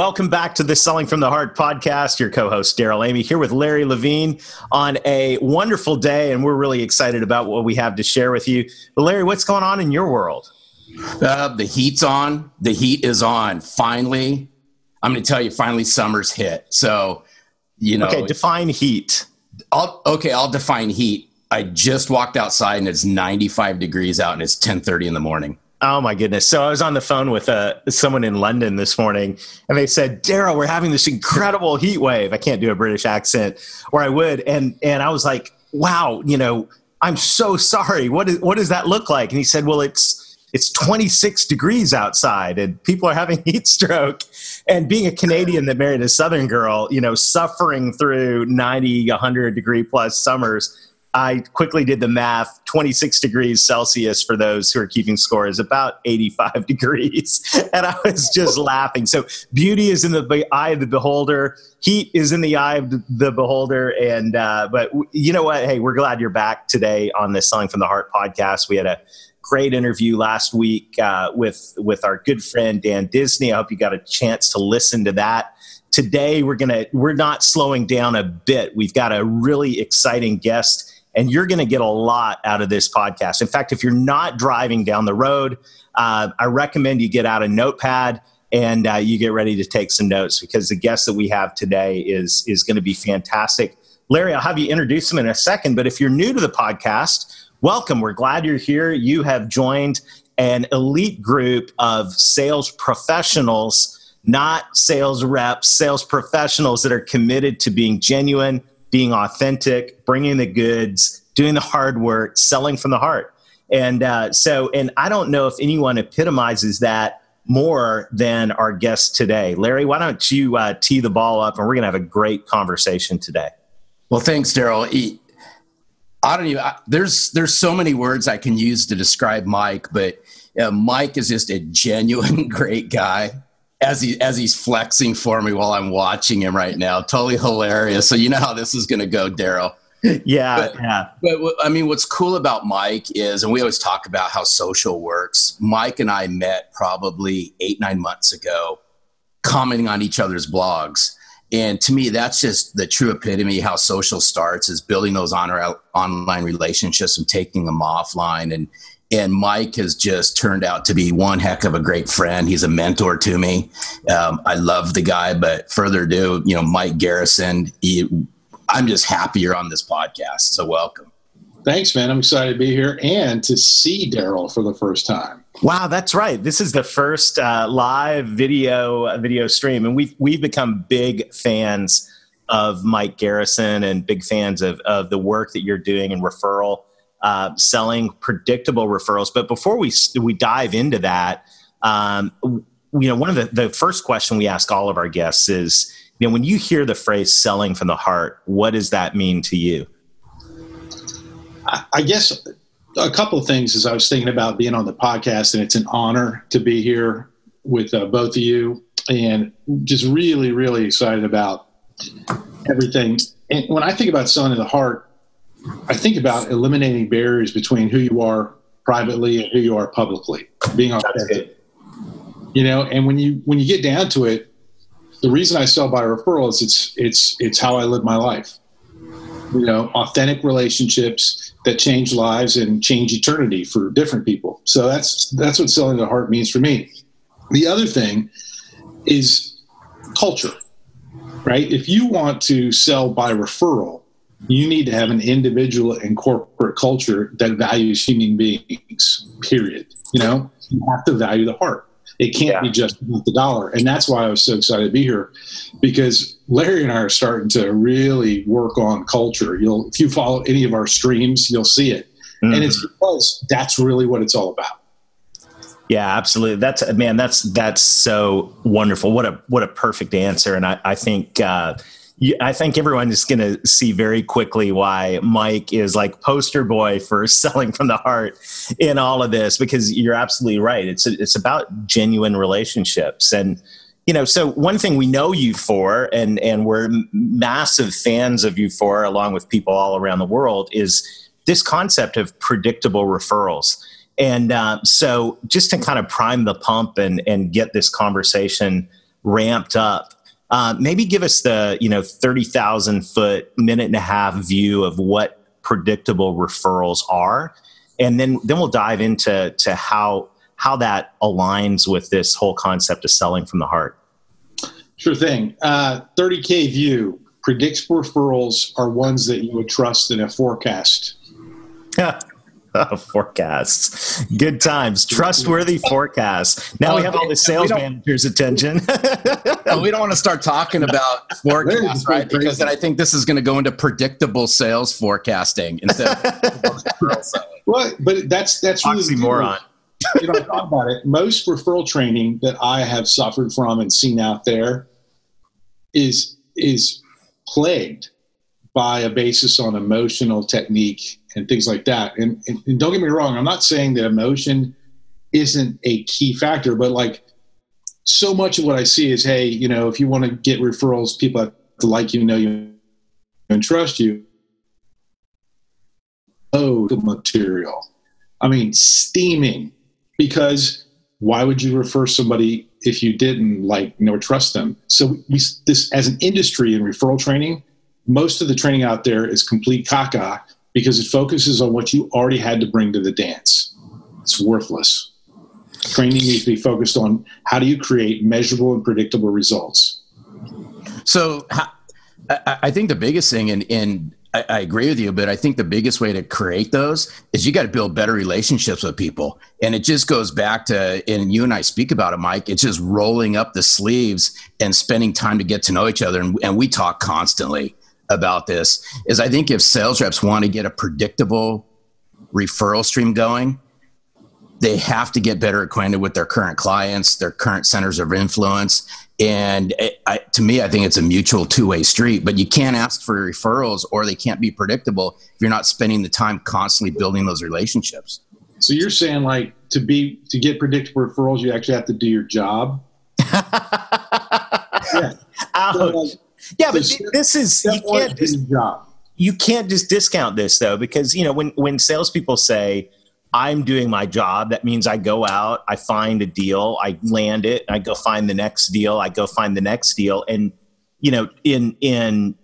Welcome back to the Selling from the Heart podcast. Your co-host Darrell Amy here with Larry Levine on a wonderful day, and we're really excited about what we have to share with you. But Larry, what's going on in your world? Uh, the heat's on. The heat is on. Finally, I'm going to tell you. Finally, summer's hit. So, you know, okay, define heat. I'll, okay, I'll define heat. I just walked outside and it's 95 degrees out and it's 10:30 in the morning. Oh my goodness! So I was on the phone with uh, someone in London this morning, and they said, "Darrell, we're having this incredible heat wave." I can't do a British accent, or I would, and and I was like, "Wow, you know, I'm so sorry. What is what does that look like?" And he said, "Well, it's it's 26 degrees outside, and people are having heat stroke." And being a Canadian that married a Southern girl, you know, suffering through 90, 100 degree plus summers I quickly did the math 26 degrees Celsius for those who are keeping score is about 85 degrees. And I was just laughing. So, beauty is in the eye of the beholder, heat is in the eye of the beholder. And, uh, but you know what? Hey, we're glad you're back today on the Selling from the Heart podcast. We had a great interview last week uh, with, with our good friend Dan Disney. I hope you got a chance to listen to that today we're gonna we're not slowing down a bit we've got a really exciting guest and you're going to get a lot out of this podcast. In fact, if you're not driving down the road, uh, I recommend you get out a notepad and uh, you get ready to take some notes because the guest that we have today is is going to be fantastic. Larry, I'll have you introduce him in a second, but if you're new to the podcast, welcome. We're glad you're here. You have joined an elite group of sales professionals, not sales reps, sales professionals that are committed to being genuine being authentic, bringing the goods, doing the hard work, selling from the heart. And uh, so, and I don't know if anyone epitomizes that more than our guest today. Larry, why don't you uh, tee the ball up and we're going to have a great conversation today. Well, thanks, Darrell. I don't even, I, there's, there's so many words I can use to describe Mike, but uh, Mike is just a genuine great guy as he as he's flexing for me while I'm watching him right now. Totally hilarious. So you know how this is going to go, Darrell. Yeah, but, yeah. But I mean, what's cool about Mike is, and we always talk about how social works. Mike and I met probably eight nine months ago, commenting on each other's blogs. And to me, that's just the true epitome how social starts is building those on online relationships and taking them offline and and Mike has just turned out to be one heck of a great friend. He's a mentor to me. Um, I love the guy, but further ado, you know, Mike Garrison. He, I'm just happy you're on this podcast. So welcome. Thanks, man. I'm excited to be here and to see Darrell for the first time. Wow, that's right. This is the first uh, live video uh, video stream, and we've we've become big fans of Mike Garrison and big fans of of the work that you're doing in referral uh, selling predictable referrals. But before we we dive into that, um, you know, one of the the first question we ask all of our guests is, you know, when you hear the phrase "selling from the heart," what does that mean to you? I guess a couple of things as I was thinking about being on the podcast, and it's an honor to be here with uh, both of you, and just really, really excited about everything. And when I think about selling to the heart, I think about eliminating barriers between who you are privately and who you are publicly, being authentic. You know, and when you when you get down to it, the reason I sell by referral is it's it's it's how I live my life. You know, authentic relationships that change lives and change eternity for different people. So that's that's what selling the heart means for me. The other thing is culture, right? If you want to sell by referral, you need to have an individual and corporate culture that values human beings period you know you have to value the heart it can't yeah. be just the dollar and that's why i was so excited to be here because larry and i are starting to really work on culture you'll if you follow any of our streams you'll see it mm. and it's because that's really what it's all about Yeah, absolutely. That's man. That's that's so wonderful. What a what a perfect answer. And I I think uh, I think everyone is going to see very quickly why Mike is like poster boy for selling from the heart in all of this because you're absolutely right. It's it's about genuine relationships and you know so one thing we know you for and and we're massive fans of you for along with people all around the world is this concept of predictable referrals and uh, so, just to kind of prime the pump and and get this conversation ramped up, uh, maybe give us the you know thirty thousand foot minute and a half view of what predictable referrals are, and then then we'll dive into to how how that aligns with this whole concept of selling from the heart. Sure thing. Uh, 30K view. Predictable referrals are ones that you would trust in a forecast. forecasts. Good times. Trustworthy forecasts. Now we have all the sales managers' attention. we don't want to start talking about forecasts, right? Because then I think this is going to go into predictable sales forecasting instead of Well, but that's that's really oxymoron. you know, talk about it. Most referral training that I have suffered from and seen out there is is plagued by a basis on emotional technique and things like that. And, and, and, don't get me wrong, I'm not saying that emotion isn't a key factor, but like so much of what I see is, hey, you know, if you want to get referrals, people have to like you, know you, and trust you. Oh, the material. I mean, steaming. Because why would you refer somebody if you didn't like nor trust them? So we, this as an industry in referral training, most of the training out there is complete caca because it focuses on what you already had to bring to the dance. It's worthless. Training needs to be focused on how do you create measurable and predictable results. So, I think the biggest thing, and, and I, agree with you, but I think the biggest way to create those is you got to build better relationships with people. And it just goes back to, and you and I speak about it, Mike, it's just rolling up the sleeves and spending time to get to know each other. And, and we talk constantly about this is I think if sales reps want to get a predictable referral stream going, they have to get better acquainted with their current clients, their current centers of influence. And it, I, to me, I think it's a mutual two way street, but you can't ask for referrals or they can't be predictable if you're not spending the time constantly building those relationships. So you're saying like to be, to get predictable referrals, you actually have to do your job. yeah. Ouch. So like, yeah, but this is you can't just you can't just discount this though because you know when when salespeople say I'm doing my job, that means I go out, I find a deal, I land it, I go find the next deal, I go find the next deal, and you know in in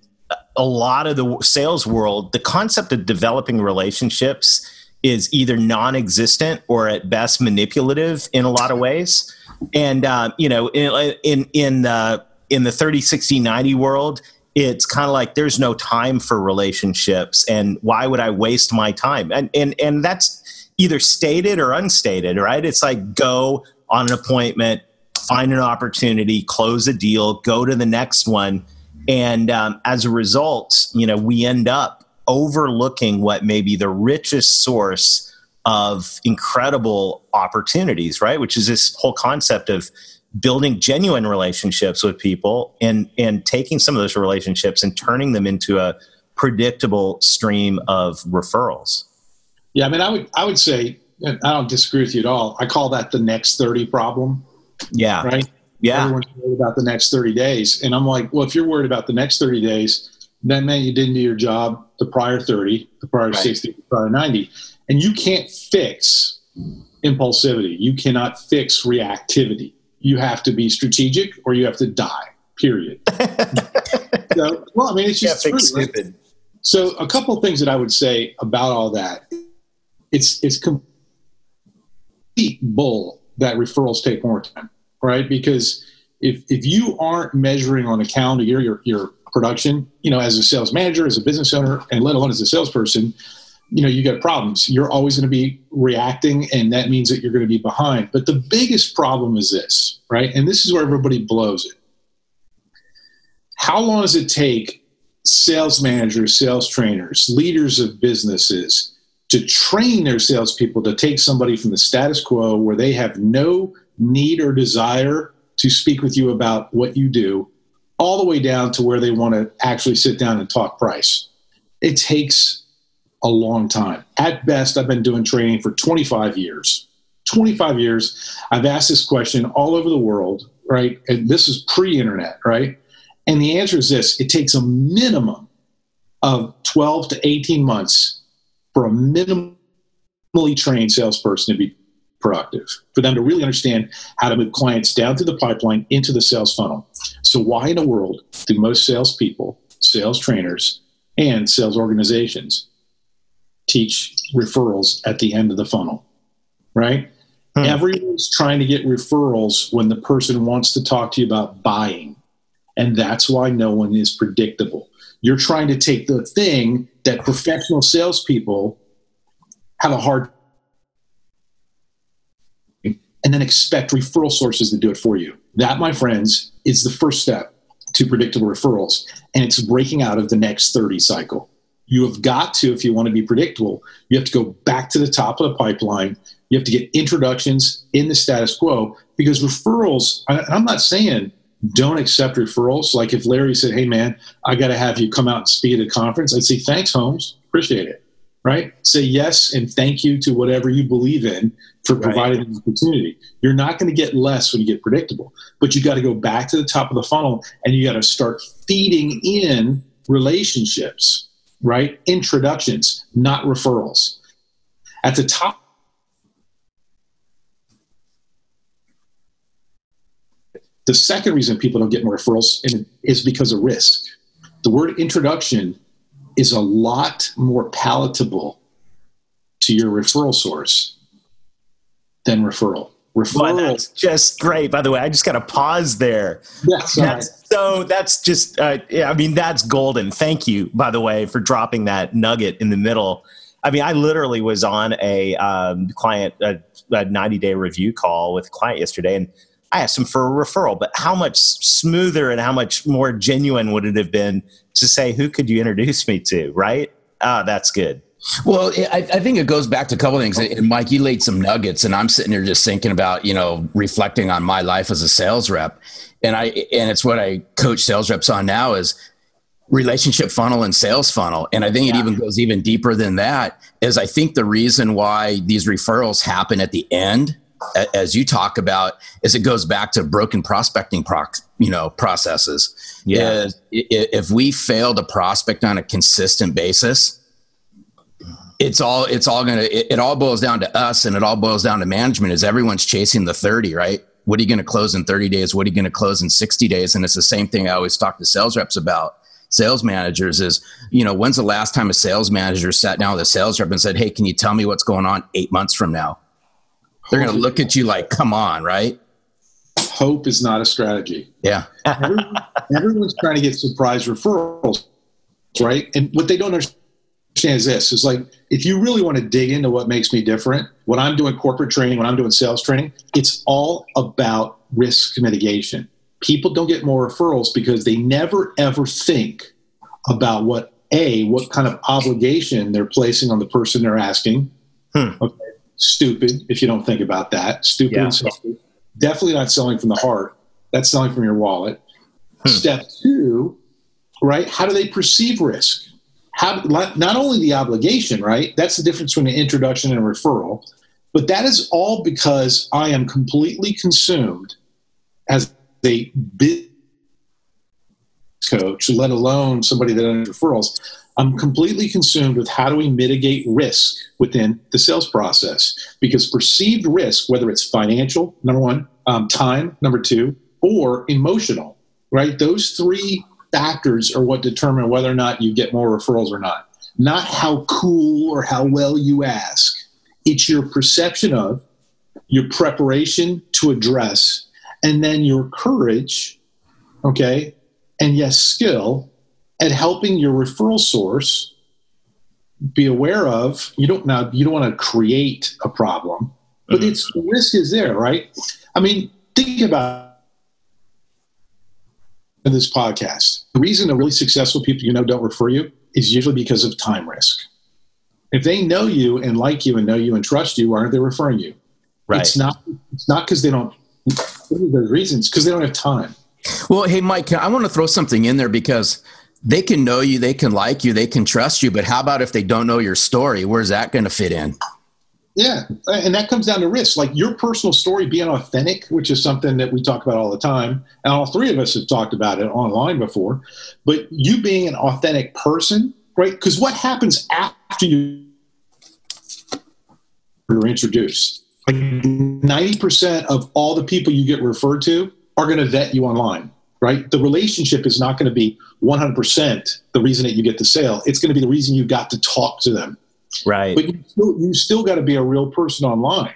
a lot of the sales world, the concept of developing relationships is either non-existent or at best manipulative in a lot of ways. And uh, you know, in in in the in the 30 60 90 world it's kind of like there's no time for relationships and why would i waste my time? And and and that's either stated or unstated right? It's like go on an appointment find an opportunity close a deal go to the next one. And um, as a result you know we end up overlooking what may be the richest source of incredible opportunities right? Which is this whole concept of building genuine relationships with people and and taking some of those relationships and turning them into a predictable stream of referrals. Yeah, I mean, I would I would say I don't disagree with you at all. I call that the next thirty problem. Yeah. Right. Yeah. Everyone's worried about the next thirty days, and I'm like, well, if you're worried about the next thirty days, that meant you didn't do your job the prior thirty, the prior right. sixty, the prior ninety, and you can't fix impulsivity. You cannot fix reactivity you have to be strategic or you have to die. Period. so, well, I mean, it's just stupid. So, a couple things that I would say about all that, it's it's complete bull that referrals take more time, right? Because if if you aren't measuring on a calendar year your your production, you know, as a sales manager, as a business owner, and let alone as a salesperson, you know you get problems. You're always going to be reacting and that means that you're going to be behind. But the biggest problem is this right? And this is where everybody blows it. How long does it take sales managers sales trainers leaders of businesses to train their salespeople to take somebody from the status quo where they have no need or desire to speak with you about what you do, all the way down to where they want to actually sit down and talk price. It takes a long time. At best, I've been doing training for 25 years. 25 years. I've asked this question all over the world, right? And this is pre internet, right? And the answer is this it takes a minimum of 12 to 18 months for a minimally trained salesperson to be productive, for them to really understand how to move clients down through the pipeline into the sales funnel. So, why in the world do most salespeople, sales trainers, and sales organizations teach referrals at the end of the funnel? Right? Hmm. Everyone's trying to get referrals when the person wants to talk to you about buying. And that's why no one is predictable. You're trying to take the thing that professional salespeople have a hard and then expect referral sources to do it for you. That, my friends, is the first step to predictable referrals. And it's breaking out of the next 30 cycle. You have got to, if you want to be predictable, you have to go back to the top of the pipeline. You have to get introductions in the status quo because referrals, I'm not saying don't accept referrals. Like if Larry said, "Hey man, I got to have you come out and speak at a conference," I'd say, "Thanks, Holmes, appreciate it." Right? Say yes and thank you to whatever you believe in for providing right. the opportunity. You're not going to get less when you get predictable, but you got to go back to the top of the funnel and you got to start feeding in relationships, right? Introductions, not referrals. At the top The second reason people don't get more referrals is because of risk. The word introduction is a lot more palatable to your referral source than referral. Referral. Well, that's just great. By the way, I just got to pause there. Yeah, that's, so that's just, uh, yeah, I mean, that's golden. Thank you, by the way, for dropping that nugget in the middle. I mean, I literally was on a um, client, a, a 90 day review call with a client yesterday, and I asked him for a referral, but how much smoother and how much more genuine would it have been to say, who could you introduce me to? Right? Ah, that's good. Well, I, I, think it goes back to a couple things. And Mike, you laid some nuggets, and I'm sitting here just thinking about, you know, reflecting on my life as a sales rep. And I and it's what I coach sales reps on now is relationship funnel and sales funnel. And I think yeah. it even goes even deeper than that. Is I think the reason why these referrals happen at the end as you talk about is it goes back to broken prospecting proc, you know processes yeah if we fail to prospect on a consistent basis it's all it's all gonna it, it, all boils down to us and it all boils down to management is everyone's chasing the 30 right what are you going to close in 30 days what are you going to close in 60 days and it's the same thing i always talk to sales reps about sales managers is you know when's the last time a sales manager sat down with a sales rep and said hey can you tell me what's going on eight months from now they're going to look at you like, come on, right? Hope is not a strategy. Yeah. Everyone, everyone's trying to get surprise referrals, right? And what they don't understand is this is like, if you really want to dig into what makes me different, when I'm doing corporate training, when I'm doing sales training, it's all about risk mitigation. People don't get more referrals because they never ever think about what a what kind of obligation they're placing on the person they're asking. Hmm. Okay stupid if you don't think about that. Stupid yeah. and. Definitely not selling from the heart. That's selling from your wallet. Hmm. Step two, right? How do they perceive risk? Not only the obligation, right? That's the difference between an introduction and a referral. But that is all because I am completely consumed as a business coach, let alone somebody that does referrals. I'm completely consumed with how do we mitigate risk within the sales process because perceived risk, whether it's financial, number one, um, time, number two, or emotional, right? Those three factors are what determine whether or not you get more referrals or not. Not how cool or how well you ask. It's your perception of, your preparation to address, and then your courage, okay, and yes, skill at helping your referral source be aware of you don't now you don't want to create a problem but mm-hmm. it's the risk is there right i mean think about this podcast the reason the really successful people you know don't refer you is usually because of time risk If they know you and like you and know you and trust you, why aren't they referring you? Right. It's not. It's not because they don't. The reasons because they don't have time. Well, hey, Mike, I want to throw something in there because they can know you, they can like you, they can trust you, but how about if they don't know your story? Where's that going to fit in? Yeah, and that comes down to risk. Like your personal story being authentic, which is something that we talk about all the time, and all three of us have talked about it online before. But you being an authentic person, right? Because what happens after you are introduced? Like ninety percent of all the people you get referred to are going to vet you online, right? The relationship is not going to be one hundred percent the reason that you get the sale. It's going to be the reason you got to talk to them Right. but you still, you still got to be a real person online.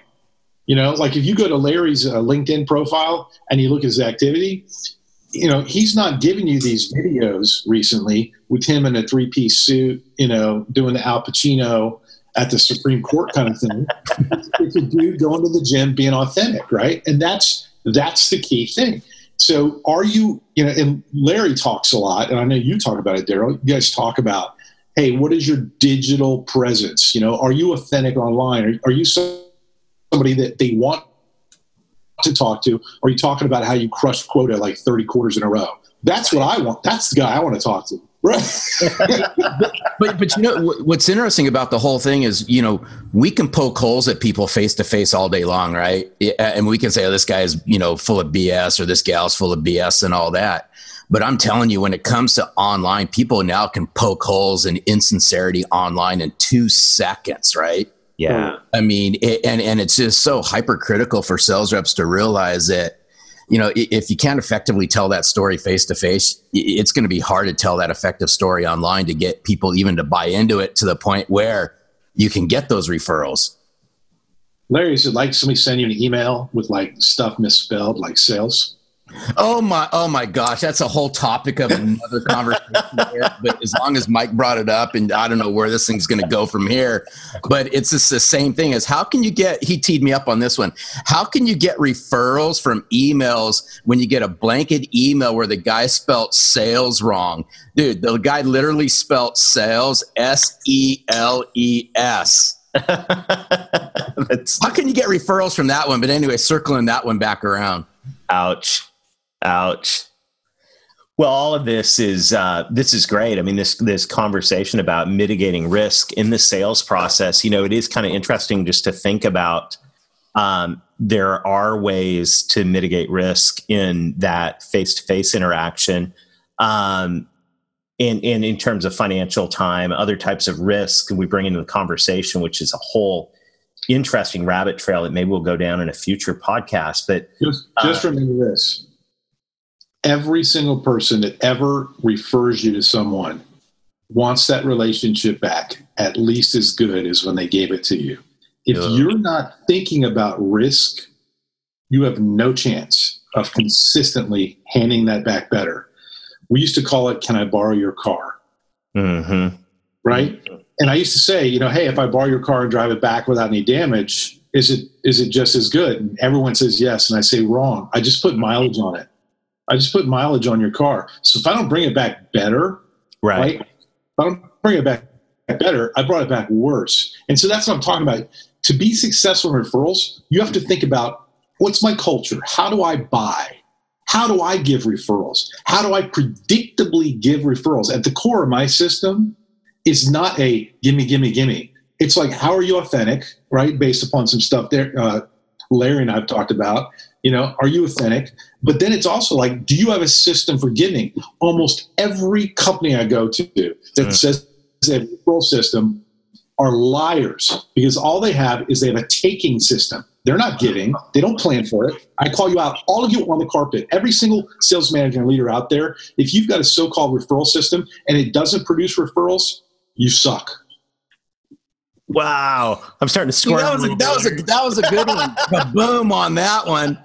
You know, like if you go to Larry's uh, LinkedIn profile and you look at his activity, you know, he's not giving you these videos recently with him in a three piece suit, you know, doing the Al Pacino at the Supreme Court kind of thing. it's a dude going to the gym being authentic, right? And that's that's the key thing. So are you, you know, and Larry talks a lot, and I know you talk about it, Darrell. You guys talk about hey, what is your digital presence? You know, are you authentic online? Are, are you somebody that they want to talk to? Are you talking about how you crushed quota like 30 quarters in a row? That's what I want. That's the guy I want to talk to. Right. but but you know what's interesting about the whole thing is you know we can poke holes at people face to face all day long, right? And we can say, oh, this guy is you know full of BS or this gal's full of BS and all that. But I'm telling you, when it comes to online, people now can poke holes in insincerity online in two seconds, right? Yeah. Mm. I mean, it, and and it's just so hypercritical for sales reps to realize that, you know, if you can't effectively tell that story face to face, it's going to be hard to tell that effective story online to get people even to buy into it to the point where you can get those referrals. Larry, is it like somebody send you an email with like stuff misspelled, like sales? Oh my, oh my gosh, that's a whole topic of another conversation. Here, but as long as Mike brought it up, and I don't know where this thing's going to go from here, but it's just the same thing as how can you get? He teed me up on this one. How can you get referrals from emails when you get a blanket email where the guy spelt sales wrong, dude? The guy literally spelt sales S E L E S. How can you get referrals from that one? But anyway, circling that one back around. Ouch. Ouch. Well, all of this is uh, this is great. I mean, this this conversation about mitigating risk in the sales process. You know, it is kind of interesting just to think about. Um, there are ways to mitigate risk in that face to face interaction, um, and, and in terms of financial time, other types of risk we bring into the conversation, which is a whole interesting rabbit trail that maybe we'll go down in a future podcast. But just, just uh, remember this every single person that ever refers you to someone wants that relationship back at least as good as when they gave it to you. If yeah. you're not thinking about risk, you have no chance of consistently handing that back better. We used to call it, Can I borrow your car? Mm-hmm. Right? And I used to say, you know, hey, if I borrow your car and drive it back without any damage, is it is it just as good? And everyone says yes, and I say wrong. I just put mileage on it. I just put mileage on your car. So if I don't bring it back better, right? right if I don't bring it back better, I brought it back worse. And so that's what I'm talking about. To be successful in referrals, you have to think about what's my culture? How do I buy? How do I give referrals? How do I predictably give referrals? At the core of my system is not a gimme, gimme, gimme. It's like, how are you authentic, right? Based upon some stuff there, uh, Larry and I've talked about. You know, are you authentic? But then it's also like, do you have a system for giving? Almost every company I go to that mm. says they have a referral system are liars because all they have is they have a taking system. They're not giving. They don't plan for it. I call you out, all of you on the carpet, every single sales manager and leader out there. If you've got a so-called referral system and it doesn't produce referrals, you suck. Wow, I'm starting to squirm. that, was a, that was a that was a good one. Boom on that one.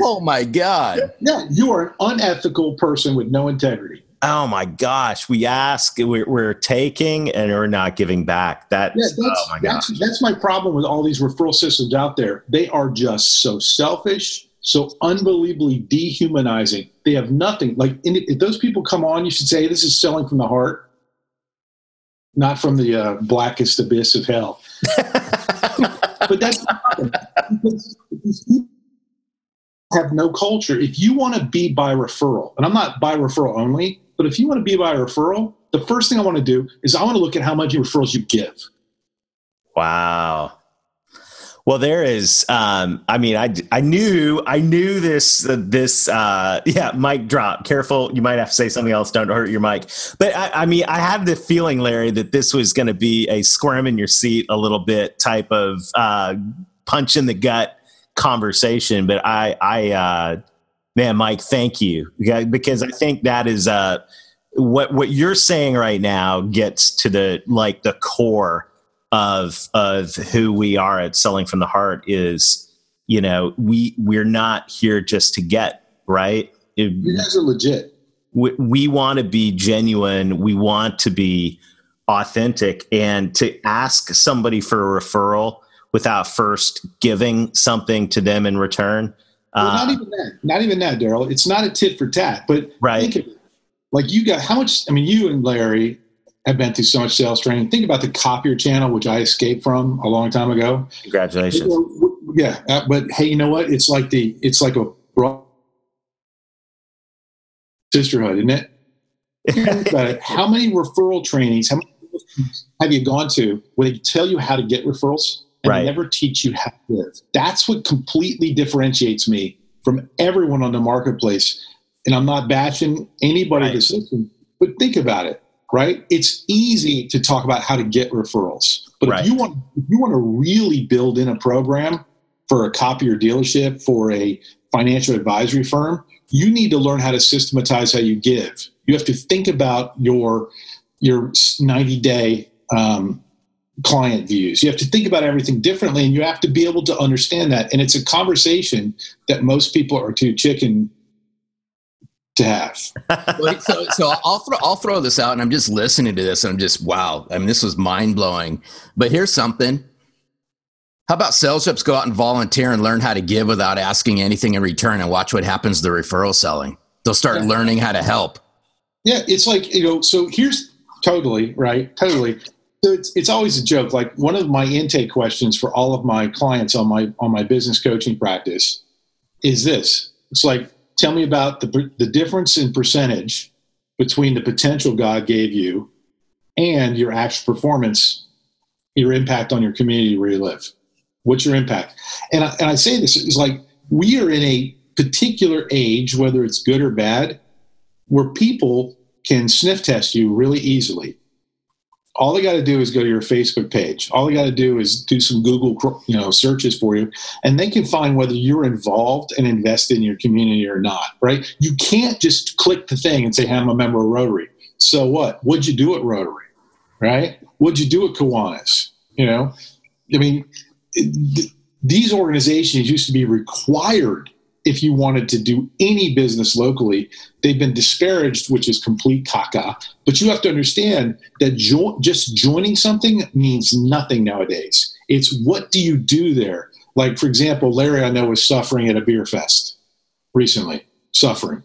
Oh my god. Yeah, you are an unethical person with no integrity. Oh my gosh, we ask, we're, we're taking, and we're not giving back. That's, yeah, that's, oh my that's, that's my problem with all these referral systems out there. They are just so selfish, so unbelievably dehumanizing. They have nothing. Like, if those people come on, you should say, "This is selling from the heart." Not from the uh, blackest abyss of hell. but that's not. have no culture. If you want to be by referral, and I'm not by referral only, but if you want to be by referral, the first thing I want to do is I want to look at how much referrals you give. Wow. Well, there is. Um, I mean, I, I knew I knew this uh, this uh, yeah mic drop. Careful, you might have to say something else. Don't hurt your mic. But I, I mean, I had the feeling, Larry, that this was going to be a squirm in your seat a little bit type of uh, punch in the gut conversation. But I, I, uh, man, Mike, thank you because I think that is uh, what what you're saying right now gets to the like the core of of who we are at selling from the heart is you know we we're not here just to get right? It, you guys are legit. We, we want to be genuine. We want to be authentic. And to ask somebody for a referral without first giving something to them in return well, uh, not even that. Not even that darrell. It's not a tit for tat but right. like you got how much i mean you and larry have been through so much sales training. Think about the copier channel, which I escaped from a long time ago. Congratulations. Yeah, uh, but hey, you know what? It's like the it's like a sisterhood, isn't it? how many referral trainings how many have you gone to where they tell you how to get referrals and right. never teach you how to live? That's what completely differentiates me from everyone on the marketplace. And I'm not bashing anybody right. that's listening, but think about it right? It's easy to talk about how to get referrals, but right. if you want if you want to really build in a program for a copier dealership for a financial advisory firm, you need to learn how to systematize how you give. You have to think about your your 90 day um, client views. You have to think about everything differently, and you have to be able to understand that. And it's a conversation that most people are too chicken to have. so, so I'll throw I'll throw this out, and I'm just listening to this, and I'm just wow. I mean, this was mind blowing. But here's something. How about sales reps go out and volunteer and learn how to give without asking anything in return, and watch what happens to the referral selling. They'll start yeah. learning how to help. Yeah, it's like you know. So here's totally right, totally. So it's it's always a joke. Like one of my intake questions for all of my clients on my on my business coaching practice is this. It's like tell me about the, the difference in percentage between the potential God gave you and your actual performance, your impact on your community where you live. What's your impact? And I, and I say this is like we are in a particular age, whether it's good or bad, where people can sniff test you really easily all they got to do is go to your Facebook page. All they got to do is do some Google, you know, searches for you, and they can find whether you're involved and invested in your community or not. Right? You can't just click the thing and say, hey, "I'm a member of Rotary." So what? What'd you do at Rotary? Right? What'd you do at Kiwanis? You know, I mean, it, these organizations used to be required if you wanted to do any business locally. They've been disparaged, which is complete caca. But you have to understand that jo- just joining something means nothing nowadays. It's what do you do there? Like, for example, Larry, I know, was suffering at a beer fest recently, suffering.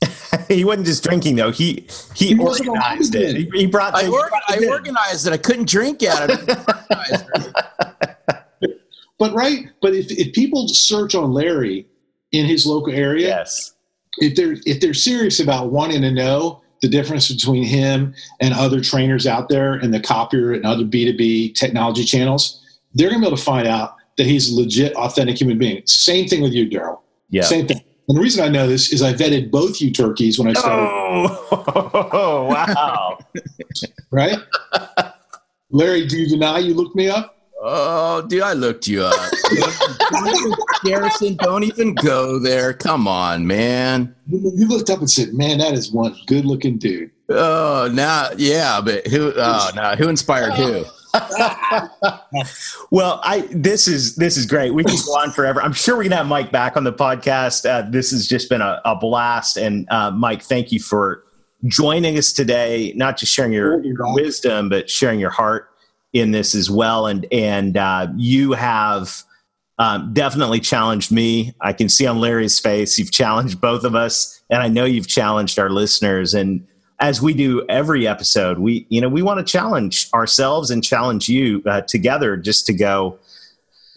he wasn't just drinking though. He he, he organized it. He, he, brought. I, or, I organized it. I couldn't drink at it. but right, but if if people search on Larry, in his local area. Yes. If they're if they're serious about wanting to know the difference between him and other trainers out there in the copier and other B2B technology channels, they're gonna be able to find out that he's a legit, authentic human being. Same thing with you, Darrell. Yeah. Same thing. And the reason I know this is I vetted both you turkeys when I started. Oh, wow. right? Larry, do you deny you looked me up? Oh, dude, I looked you up. Garrison, don't even go there. Come on, man. You looked up and said, "Man, that is one good-looking dude." Oh, now, yeah, but who? Oh, now, who inspired who? well, I this is this is great. We can go on forever. I'm sure we can have Mike back on the podcast. Uh, this has just been a, a blast, and uh, Mike, thank you for joining us today. Not just sharing your, your wisdom, but sharing your heart in this as well. And and uh, you have um, definitely challenged me. I can see on Larry's face you've challenged both of us, and I know you've challenged our listeners. And as we do every episode, we you know we want to challenge ourselves and challenge you uh, together just to go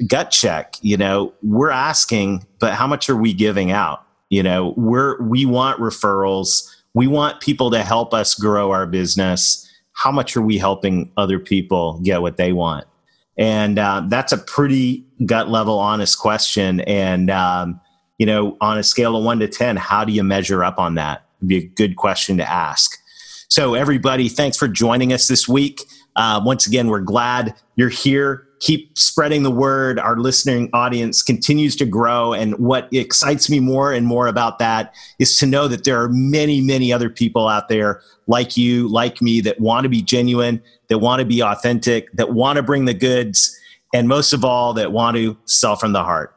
gut check. You know, we're asking, but how much are we giving out? You know, we're we want referrals. We want people to help us grow our business. How much are we helping other people get what they want? And uh, that's a pretty gut level, honest question. And um, you know, on a scale of one to ten, how do you measure up on that? Would be a good question to ask. So, everybody, thanks for joining us this week. Uh, once again, we're glad you're here. Keep spreading the word. Our listening audience continues to grow. And what excites me more and more about that is to know that there are many, many other people out there like you, like me, that want to be genuine, that want to be authentic, that want to bring the goods, and most of all, that want to sell from the heart.